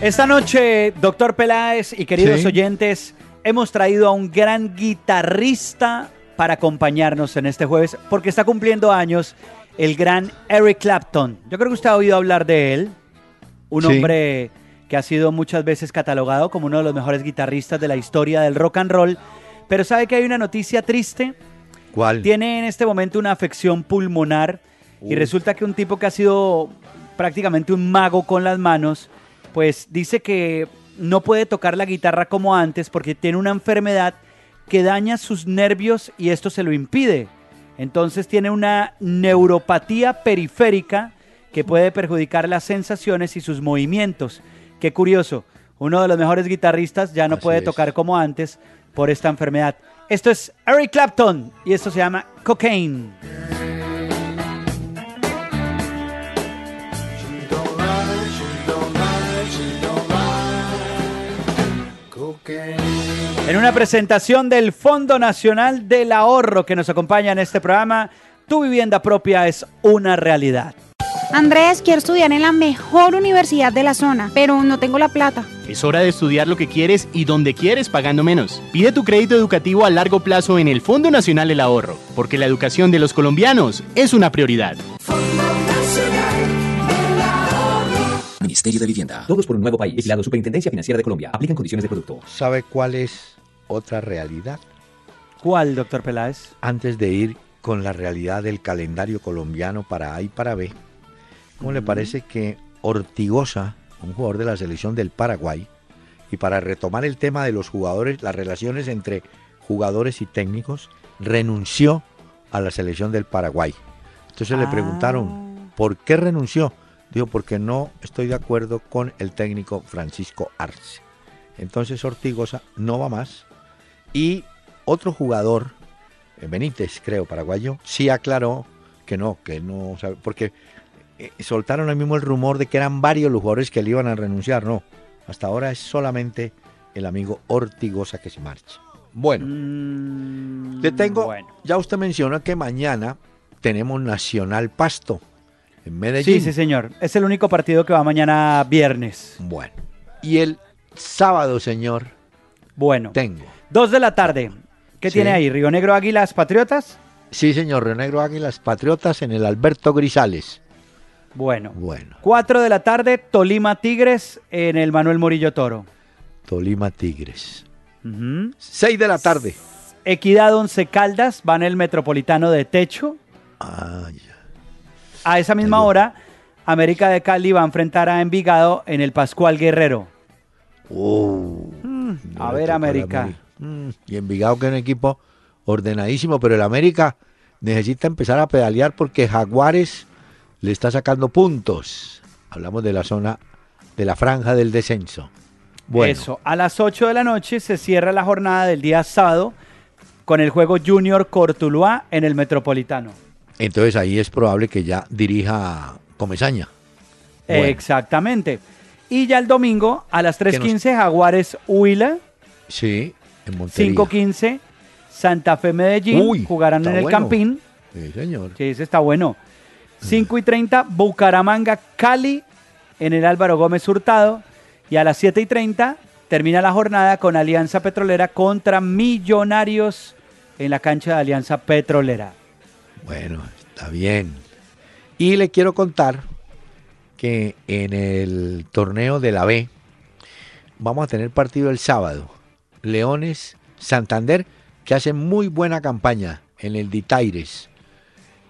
Esta noche, doctor Peláez y queridos Sí. oyentes, hemos traído a un gran guitarrista para acompañarnos en este jueves, porque está cumpliendo años el gran Eric Clapton. Yo creo que usted ha oído hablar de él, un Sí. hombre que ha sido muchas veces catalogado como uno de los mejores guitarristas de la historia del rock and roll, pero sabe que hay una noticia triste. ¿Cuál? Tiene en este momento una afección pulmonar y resulta que un tipo que ha sido prácticamente un mago con las manos, pues dice que no puede tocar la guitarra como antes porque tiene una enfermedad que daña sus nervios y esto se lo impide. Entonces tiene una neuropatía periférica que puede perjudicar las sensaciones y sus movimientos. Qué curioso, uno de los mejores guitarristas ya no Así puede es. tocar como antes por esta enfermedad. Esto es Eric Clapton y esto se llama Cocaine. En una presentación del Fondo Nacional del Ahorro que nos acompaña en este programa, tu vivienda propia es una realidad. Andrés, quiero estudiar en la mejor universidad de la zona, pero no tengo la plata. Es hora de estudiar lo que quieres y donde quieres pagando menos. Pide tu crédito educativo a largo plazo en el Fondo Nacional del Ahorro, porque la educación de los colombianos es una prioridad. Ministerio de Vivienda. Todos por un nuevo país. Vigilado Superintendencia Financiera de Colombia. Aplican condiciones de producto. ¿Sabe cuál es otra realidad? ¿Cuál, doctor Peláez? Antes de ir con la realidad del calendario colombiano para A y para B, ¿cómo le parece que Ortigosa, un jugador de la selección del Paraguay, y para retomar el tema de los jugadores, las relaciones entre jugadores y técnicos, renunció a la selección del Paraguay? Entonces le Ah. preguntaron, ¿por qué renunció? Dijo, porque no estoy de acuerdo con el técnico Francisco Arce. Entonces Ortigosa no va más. Y otro jugador, eh, Benítez, creo, paraguayo, sí aclaró que no, que no sabe, porque eh, soltaron ahí mismo el rumor de que eran varios los jugadores que le iban a renunciar. No, hasta ahora es solamente el amigo Ortigosa que se marcha. Bueno, Mm, le tengo, bueno. ya usted menciona que mañana tenemos Nacional Pasto en Medellín. Sí, sí, señor. Es el único partido que va mañana viernes. Bueno, y el sábado, señor, Bueno, tengo. dos de la tarde. ¿Qué Sí. tiene ahí? ¿Río Negro Águilas Patriotas? Sí, señor, Río Negro Águilas Patriotas en el Alberto Grisales. Bueno. Bueno, 4 de la tarde, Tolima Tigres en el Manuel Murillo Toro. Tolima Tigres. 6 de la tarde. Equidad Once Caldas va en el Metropolitano de Techo. Ah, ya. A esa misma hora, América de Cali va a enfrentar a Envigado en el Pascual Guerrero. Oh, a no le ver, América. Mm, y Envigado que es un equipo ordenadísimo, pero el América necesita empezar a pedalear porque Jaguares le está sacando puntos. Hablamos de la zona de la franja del descenso. Bueno, Eso, a las 8 de la noche se cierra la jornada del día sábado con el juego Junior Cortuluá en el Metropolitano. Entonces ahí es probable que ya dirija Comesaña. Bueno. Exactamente. Y ya el domingo a las Que nos- 3.15 Jaguares Huila, Sí, en Montería. 5.15 Santa Fe Medellín, Uy, jugarán en el bueno. Campín. Sí, señor. Sí, ese está bueno. 5 y 30, Bucaramanga, Cali, en el Álvaro Gómez Hurtado. Y a las 7 y 30 termina la jornada con Alianza Petrolera contra Millonarios en la cancha de Alianza Petrolera. Bueno, está bien. Y le quiero contar que en el torneo de la B vamos a tener partido el sábado. Leones Santander, que hace muy buena campaña en el Ditaires.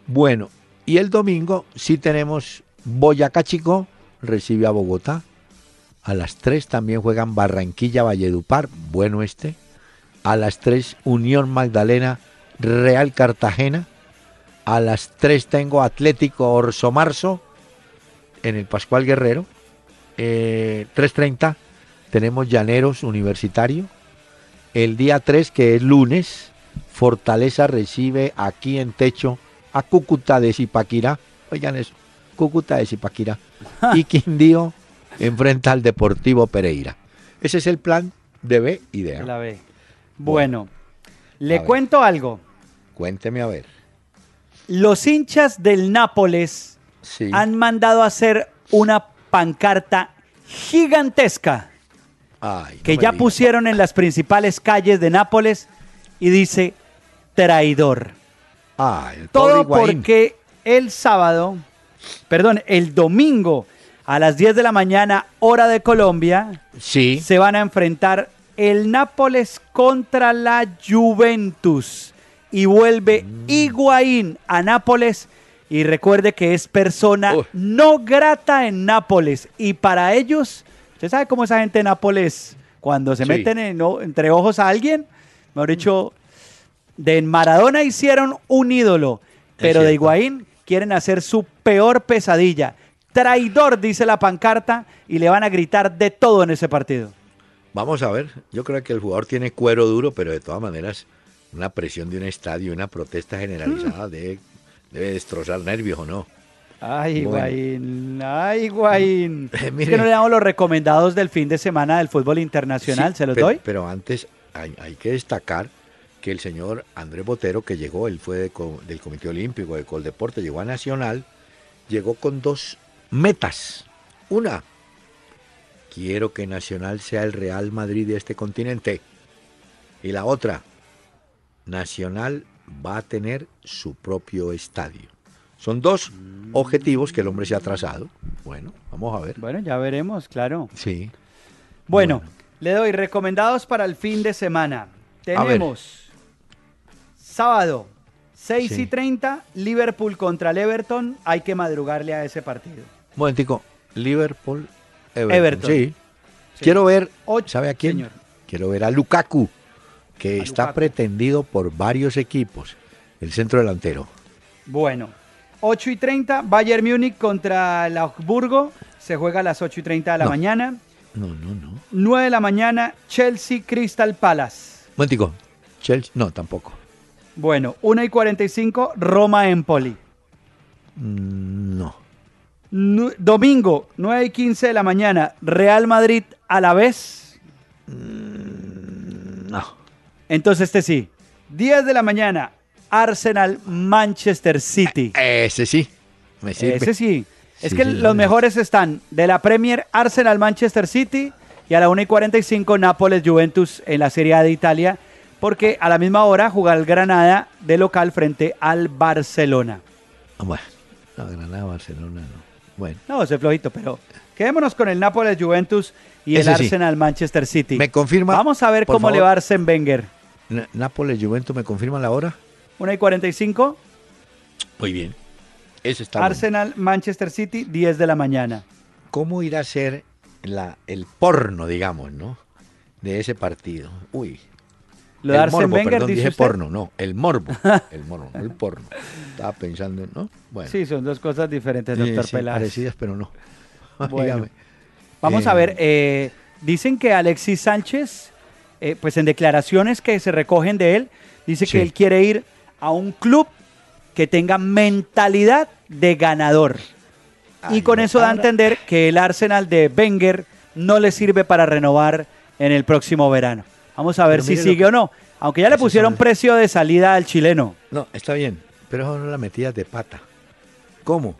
Bueno, y el domingo sí tenemos Boyacá Chico, recibe a Bogotá. A las 3 también juegan Barranquilla Valledupar, bueno este. A las 3 Unión Magdalena Real Cartagena. A las 3 tengo Atlético Orso Marzo en el Pascual Guerrero. Eh, 3.30 tenemos Llaneros Universitario. El día 3, que es lunes, Fortaleza recibe aquí en techo a Cúcuta de Zipaquirá. Oigan eso, Cúcuta de Zipaquirá. y Quindío enfrenta al Deportivo Pereira. Ese es el plan de B y de A. La B. Bueno, le cuento algo. Cuénteme a ver. Los hinchas del Nápoles Sí. han mandado a hacer una pancarta gigantesca Ay, que ya diga. pusieron en las principales calles de Nápoles y dice traidor. Ay, el pobre Todo porque el sábado, perdón, el domingo a las 10 de la mañana, hora de Colombia, Sí. se van a enfrentar el Nápoles contra la Juventus. Y vuelve Mm. Higuaín a Nápoles. Y recuerde que es persona Uy. no grata en Nápoles. Y para ellos, ¿usted sabe cómo esa gente de Nápoles, cuando se Sí. meten en- entre ojos a alguien, mejor dicho, de Maradona hicieron un ídolo, pero de. Higuaín quieren hacer su peor pesadilla. Traidor, dice la pancarta, y le van a gritar de todo en ese partido. Vamos a ver. Yo creo que el jugador tiene cuero duro, pero de todas maneras, una presión de un estadio, una protesta generalizada debe, debe destrozar nervios o no. Ay, Bueno. Higuaín, ay, Higuaín. Eh, Es que no le damos los recomendados del fin de semana del fútbol internacional, Sí, ¿se los pero, doy? Pero antes hay, hay que destacar que el señor Andrés Botero, que llegó, él fue de del Comité Olímpico de Coldeporte, llegó a Nacional, llegó con dos metas. Una, quiero que Nacional sea el Real Madrid de este continente. Y la otra, Nacional va a tener su propio estadio. Son dos objetivos que el hombre se ha trazado. Bueno, vamos a ver. Bueno, ya veremos, claro. Sí. Bueno, le doy recomendados para el fin de semana. Tenemos sábado, 6 Sí. y 30, Liverpool contra el Everton. Hay que madrugarle a ese partido. Momentico, Liverpool, Everton. Everton. Sí. Sí. Quiero ver, Ocho, ¿sabe a quién? señor. Quiero ver a Lukaku, que está pretendido por varios equipos. El centro delantero. Bueno, 8 y 30, Bayern Múnich contra el Augsburgo. Se juega a las 8 y 30 de la No. mañana. No, no, no. Un 9 de la mañana, Chelsea Crystal Palace. momentico, Chelsea, no, tampoco. Bueno, 1 y 45, Roma Empoli. Mm, No. Nu- Domingo, 9 y 15 de la mañana, Real Madrid a la vez. No. Entonces este sí. 10 de la mañana, Arsenal Manchester City. Ese sí. Me sirve. Ese sí. Es Sí, que sí, los sí. mejores están de la Premier Arsenal Manchester City y a la 1 y 45 Nápoles Juventus en la Serie A de Italia. Porque a la misma hora juega el Granada de local frente al Barcelona. Bueno, no, Granada, Barcelona, no. Bueno. No, ese flojito, pero quedémonos con el Nápoles Juventus y el Ese. Arsenal Manchester City. ¿Me confirma? Vamos a ver cómo le va a Arsene Wenger. Nápoles, Juventus, ¿me confirma la hora? 1 y 45, Muy bien. Ese está bueno. Arsenal Manchester City, 10 de la mañana. ¿Cómo irá a ser la, el porno, digamos, no? De ese partido. Uy. Lo de el Arsene morbo, Wenger, perdón, dice dije usted. porno, no, el morbo. El morbo, no el porno. Estaba pensando en, ¿no? Bueno. Sí, son dos cosas diferentes, Sí, doctor sí, Peláez. parecidas, pero no. Bueno. Vamos Eh, a ver, eh, dicen que Alexis Sánchez, eh, pues en declaraciones que se recogen de él, dice Sí. que él quiere ir a un club que tenga mentalidad de ganador. y con eso da a entender que el Arsenal de Wenger no le sirve para renovar en el próximo verano. Vamos a ver si sigue que- o no. Aunque ya le pusieron son- precio de salida al chileno. No, está bien, pero eso no la metías de pata. ¿Cómo?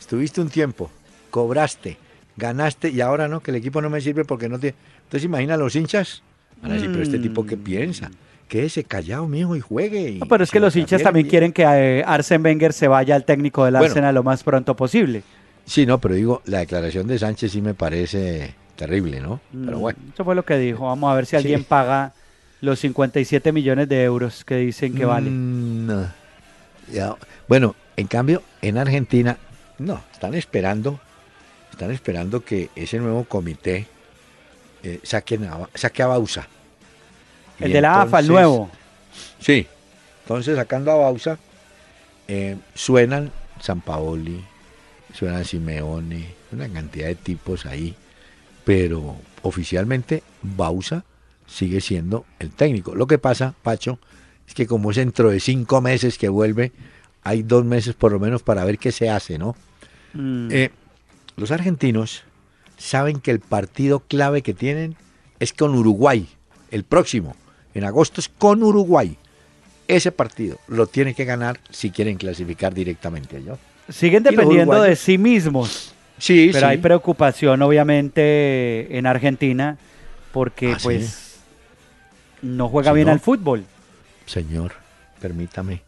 Estuviste un tiempo, cobraste, ganaste y ahora no, que el equipo no me sirve porque no te... Entonces imagina a los hinchas. Van a decir, pero este tipo qué Mm. piensa. Quédese callado, mijo, y juegue. y No, pero es que lo los hinchas también bien. quieren que eh, Arsene Wenger se vaya al técnico del Bueno. Arsenal lo más pronto posible. Sí, no, pero digo, la declaración de Sánchez sí me parece terrible, ¿no? Pero Mm, bueno. Eso fue lo que dijo. Vamos a ver si alguien paga los 57 millones de euros que dicen que vale. Mm, no. Ya, Bueno, en cambio, en Argentina, no, están esperando, están esperando que ese nuevo comité eh, saquen a- saque a Bausa. Y El de la AFA, el nuevo. Sí, entonces sacando a Bausa, eh, suenan San Paoli, suenan Simeone, una cantidad de tipos ahí, pero oficialmente Bausa sigue siendo el técnico. Lo que pasa, Pacho, Es que como es dentro de cinco meses que vuelve, hay dos meses por lo menos para ver qué se hace, ¿no? Mm. Eh, los argentinos saben que el partido clave que tienen es con Uruguay, el próximo. En agosto es con Uruguay. Ese partido lo tienen que ganar si quieren clasificar directamente. ¿no? Siguen dependiendo de sí mismos. Sí, Pero sí. hay preocupación, obviamente, en Argentina, porque Ah, sí. pues no juega bien al fútbol. Señor, permítame.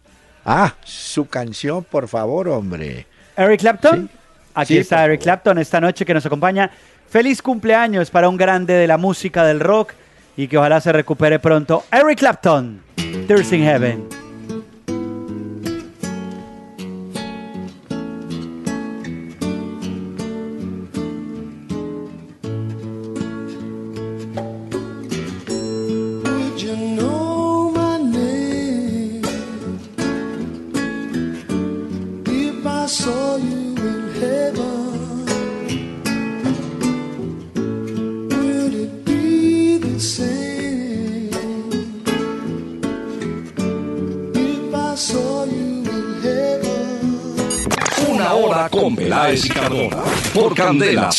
Ah, su canción, por favor, hombre. Eric Clapton. Sí. Aquí Sí, está Eric Clapton esta noche que nos acompaña. Feliz cumpleaños para un grande de la música del rock y que ojalá se recupere pronto. Eric Clapton, Tears in Heaven.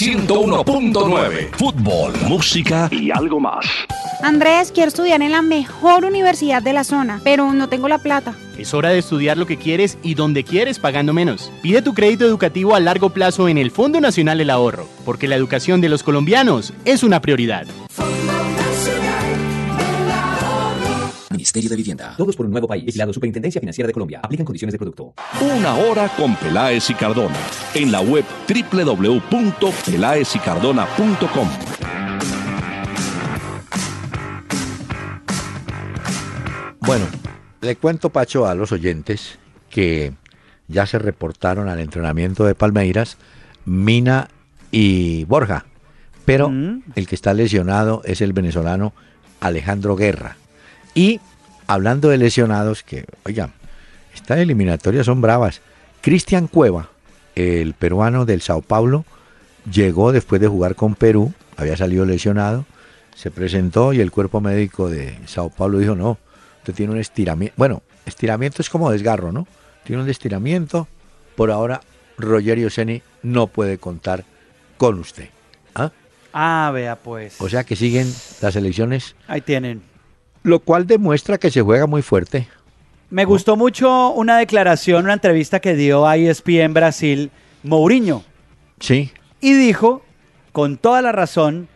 101.9. Fútbol, música y algo más. Andrés, quiero estudiar en la mejor universidad de la zona, pero no tengo la plata. Es hora de estudiar lo que quieres y donde quieres pagando menos. Pide tu crédito educativo a largo plazo en el Fondo Nacional del Ahorro, porque la educación de los colombianos es una prioridad. Ministerio de Vivienda. Todos por un nuevo país. Vigilado Superintendencia Financiera de Colombia. Aplican condiciones de producto. Una hora con Peláez y Cardona. En la web www.peláezycardona.com. Bueno, le cuento, Pacho, a los oyentes que ya se reportaron al entrenamiento de Palmeiras, Mina y Borja. Pero Mm. el que está lesionado es el venezolano Alejandro Guerra. Y hablando de lesionados, que, oigan, estas eliminatorias son bravas. Cristian Cueva, el peruano del Sao Paulo, llegó después de jugar con Perú, había salido lesionado, se presentó y el cuerpo médico de Sao Paulo dijo, no, usted tiene un estiramiento, bueno, estiramiento es como desgarro, ¿no? Tiene un estiramiento, por ahora Rogerio Ceni no puede contar con usted. ¿Ah? Ah, vea pues. O sea que siguen las elecciones, Ahí tienen. Lo cual demuestra que se juega muy fuerte. Me gustó mucho una declaración, una entrevista que dio a ESPN Brasil Mourinho. Sí, Y dijo, con toda la razón,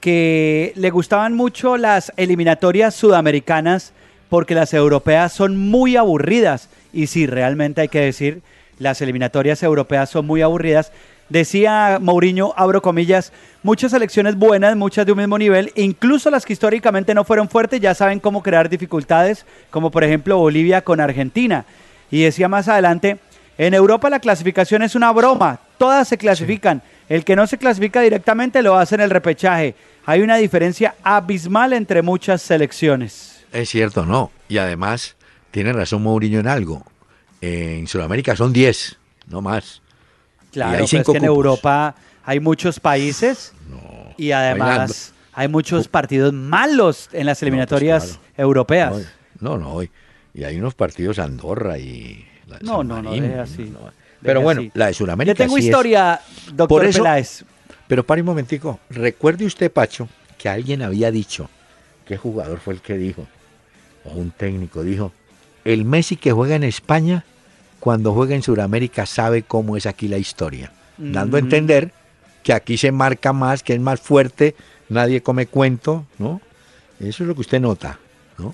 que le gustaban mucho las eliminatorias sudamericanas porque las europeas son muy aburridas. Y sí, realmente hay que decir, las eliminatorias europeas son muy aburridas. Decía Mourinho, abro comillas, muchas selecciones buenas, muchas de un mismo nivel, incluso las que históricamente no fueron fuertes, ya saben cómo crear dificultades, como por ejemplo Bolivia con Argentina. Y decía más adelante, en Europa la clasificación es una broma, todas se clasifican. El que no se clasifica directamente lo hace en el repechaje. Hay una diferencia abismal entre muchas selecciones. es cierto, no. Y además, tiene razón Mourinho en algo. En Sudamérica son 10, no más. Claro, hay pero es que en. Europa hay muchos países y además hay muchos partidos malos en las eliminatorias claro. europeas. No, no, no. Y hay unos partidos Andorra y... la de No, San no, no, así. Pero bueno, así. la de Sudamérica Le tengo sí es- historia, doctor Por eso- Peláez. Pero pare un momentico. Recuerde usted, Pacho, que alguien había dicho, ¿qué jugador fue el que dijo? O un técnico dijo, el Messi que juega en España, cuando juega en Sudamérica sabe cómo es aquí la historia. Dando a entender que aquí se marca más, que es más fuerte, nadie come cuento, ¿no? Eso es lo que usted nota, ¿no?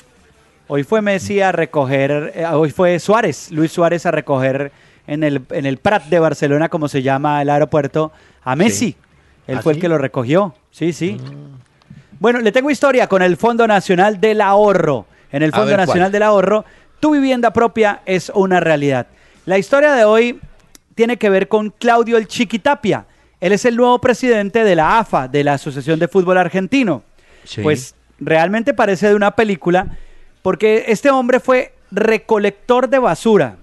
Hoy fue Messi a recoger, eh, hoy fue Suárez, Luis Suárez a recoger en el, en el Prat de Barcelona, como se llama el aeropuerto, a Messi. Él ¿Ah, fue el que lo recogió. Sí, sí. Bueno, le tengo historia con el Fondo Nacional del Ahorro. En el Fondo ver, ¿cuál? Nacional del Ahorro, tu vivienda propia es una realidad. La historia de hoy tiene que ver con Claudio el Chiquitapia. Él es el nuevo presidente de la AFA, de la Asociación de Fútbol Argentino. Sí. Pues realmente parece de una película, porque este hombre fue recolector de basura.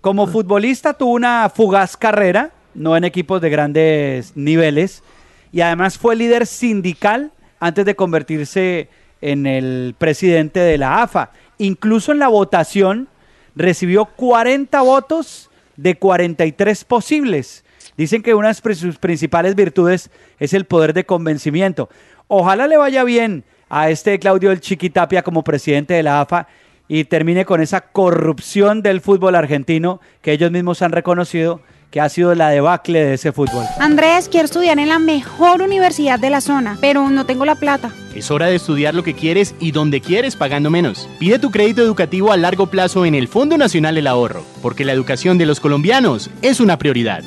Como futbolista tuvo una fugaz carrera, no en equipos de grandes niveles, y además fue líder sindical antes de convertirse en el presidente de la AFA. Incluso en la votación recibió 40 votos de 43 posibles. Dicen que una de sus principales virtudes es el poder de convencimiento. Ojalá le vaya bien a este Claudio El Chiquitapia como presidente de la AFA y termine con esa corrupción del fútbol argentino que ellos mismos han reconocido que ha sido la debacle de ese fútbol. Andrés, quiero estudiar en la mejor universidad de la zona, pero no tengo la plata. Es hora de estudiar lo que quieres y donde quieres pagando menos. Pide tu crédito educativo a largo plazo en el Fondo Nacional del Ahorro, porque la educación de los colombianos es una prioridad.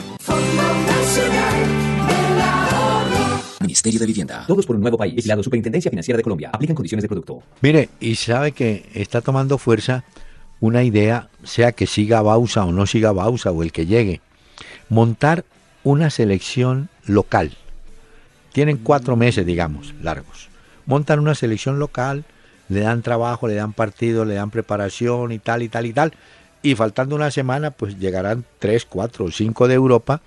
Ministerio de Vivienda. Todos por un nuevo país. Vigilado Superintendencia Financiera de Colombia. Aplican condiciones de producto. Mire, y sabe que está tomando fuerza una idea, sea que siga Bausa o no siga Bausa o el que llegue, montar una selección local. Tienen cuatro meses, digamos, largos. Montan una selección local, le dan trabajo, le dan partido, le dan preparación y tal y tal y tal. Y faltando una semana, pues llegarán tres, cuatro o cinco de Europa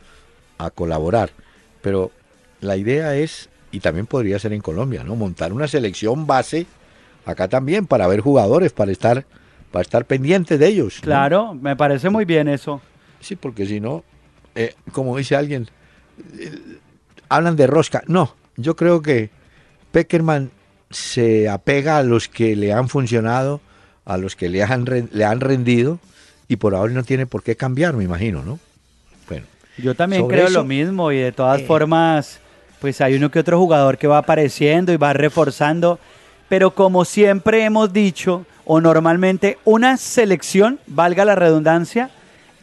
a colaborar. Pero la idea es, y también podría ser en Colombia, ¿no? Montar una selección base acá también para ver jugadores, para estar, para estar pendientes de ellos. ¿no? Claro, me parece muy bien eso. Sí, porque si no, eh, como dice alguien, eh, hablan de rosca. No, yo creo que Peckerman se apega a los que le han funcionado, a los que le han, ren- le han rendido, y por ahora no tiene por qué cambiar, me imagino, ¿no? Bueno. Yo también creo eso, lo mismo y de todas eh, formas, pues hay uno que otro jugador que va apareciendo y va reforzando, pero como siempre hemos dicho, o normalmente una selección, valga la redundancia,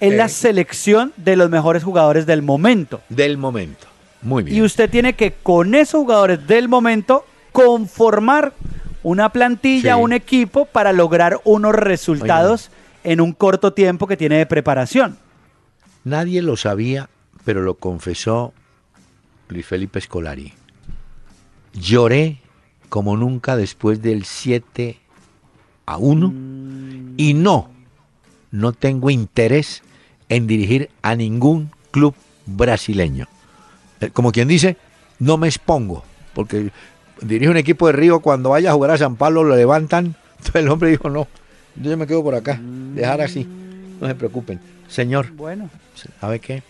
es la selección de los mejores jugadores del momento. Del momento. Muy bien. Y usted tiene que con esos jugadores del momento conformar una plantilla, Sí. un equipo para lograr unos resultados en un corto tiempo que tiene de preparación. Nadie lo sabía, pero lo confesó Luis Felipe Scolari. Lloré como nunca después del 7 a 1 y no, no tengo interés en dirigir a ningún club brasileño. Eh, Como quien dice, no me expongo, porque dirige un equipo de Río, cuando vaya a jugar a San Pablo lo levantan. Entonces el hombre dijo, no, yo me quedo por acá, dejar así, no se preocupen. Señor, Bueno, ¿sabe qué?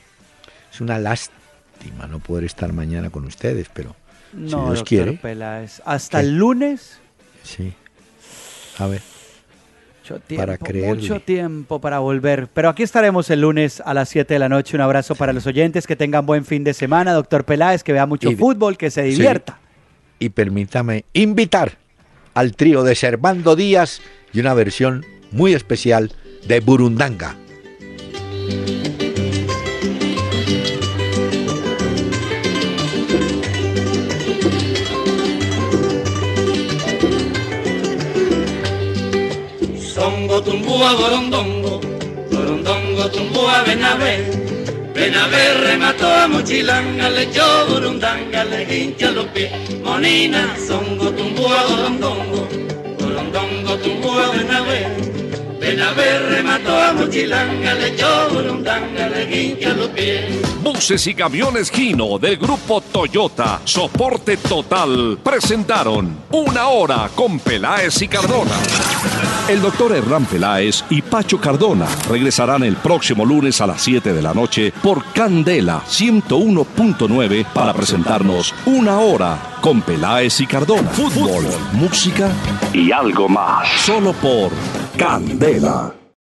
Es una lástima no poder estar mañana con ustedes, pero no, si Dios quiere, Peláez. Hasta ¿Qué? el lunes, sí. A ver, mucho tiempo, Para creerle. mucho tiempo para volver. Pero aquí estaremos el lunes a las 7 de la noche. Un abrazo para los oyentes, que tengan buen fin de semana, doctor Peláez, que vea mucho Y- fútbol, que se sí. divierta. y permítame invitar al trío de Servando Díaz y una versión muy especial de Burundanga. Tumbúa gorondongo, gorondongo tumbúa Benavé. Benavé remató a Mochilanga, le echó burundanga, le hincha los pies. Monina, songo tumbúa gorondongo, gorondongo tumbúa Benavé. Remató a Mochilanga, le echó burundanga, le los. Buses y camiones Gino del grupo Toyota, soporte total, presentaron Una Hora con Peláez y Cardona. El doctor Hernán Peláez y Pacho Cardona regresarán el próximo lunes a las 7 de la noche por Candela 101.9 para presentarnos Una Hora con Peláez y Cardona. Fútbol, música y algo más. Solo por 干就对了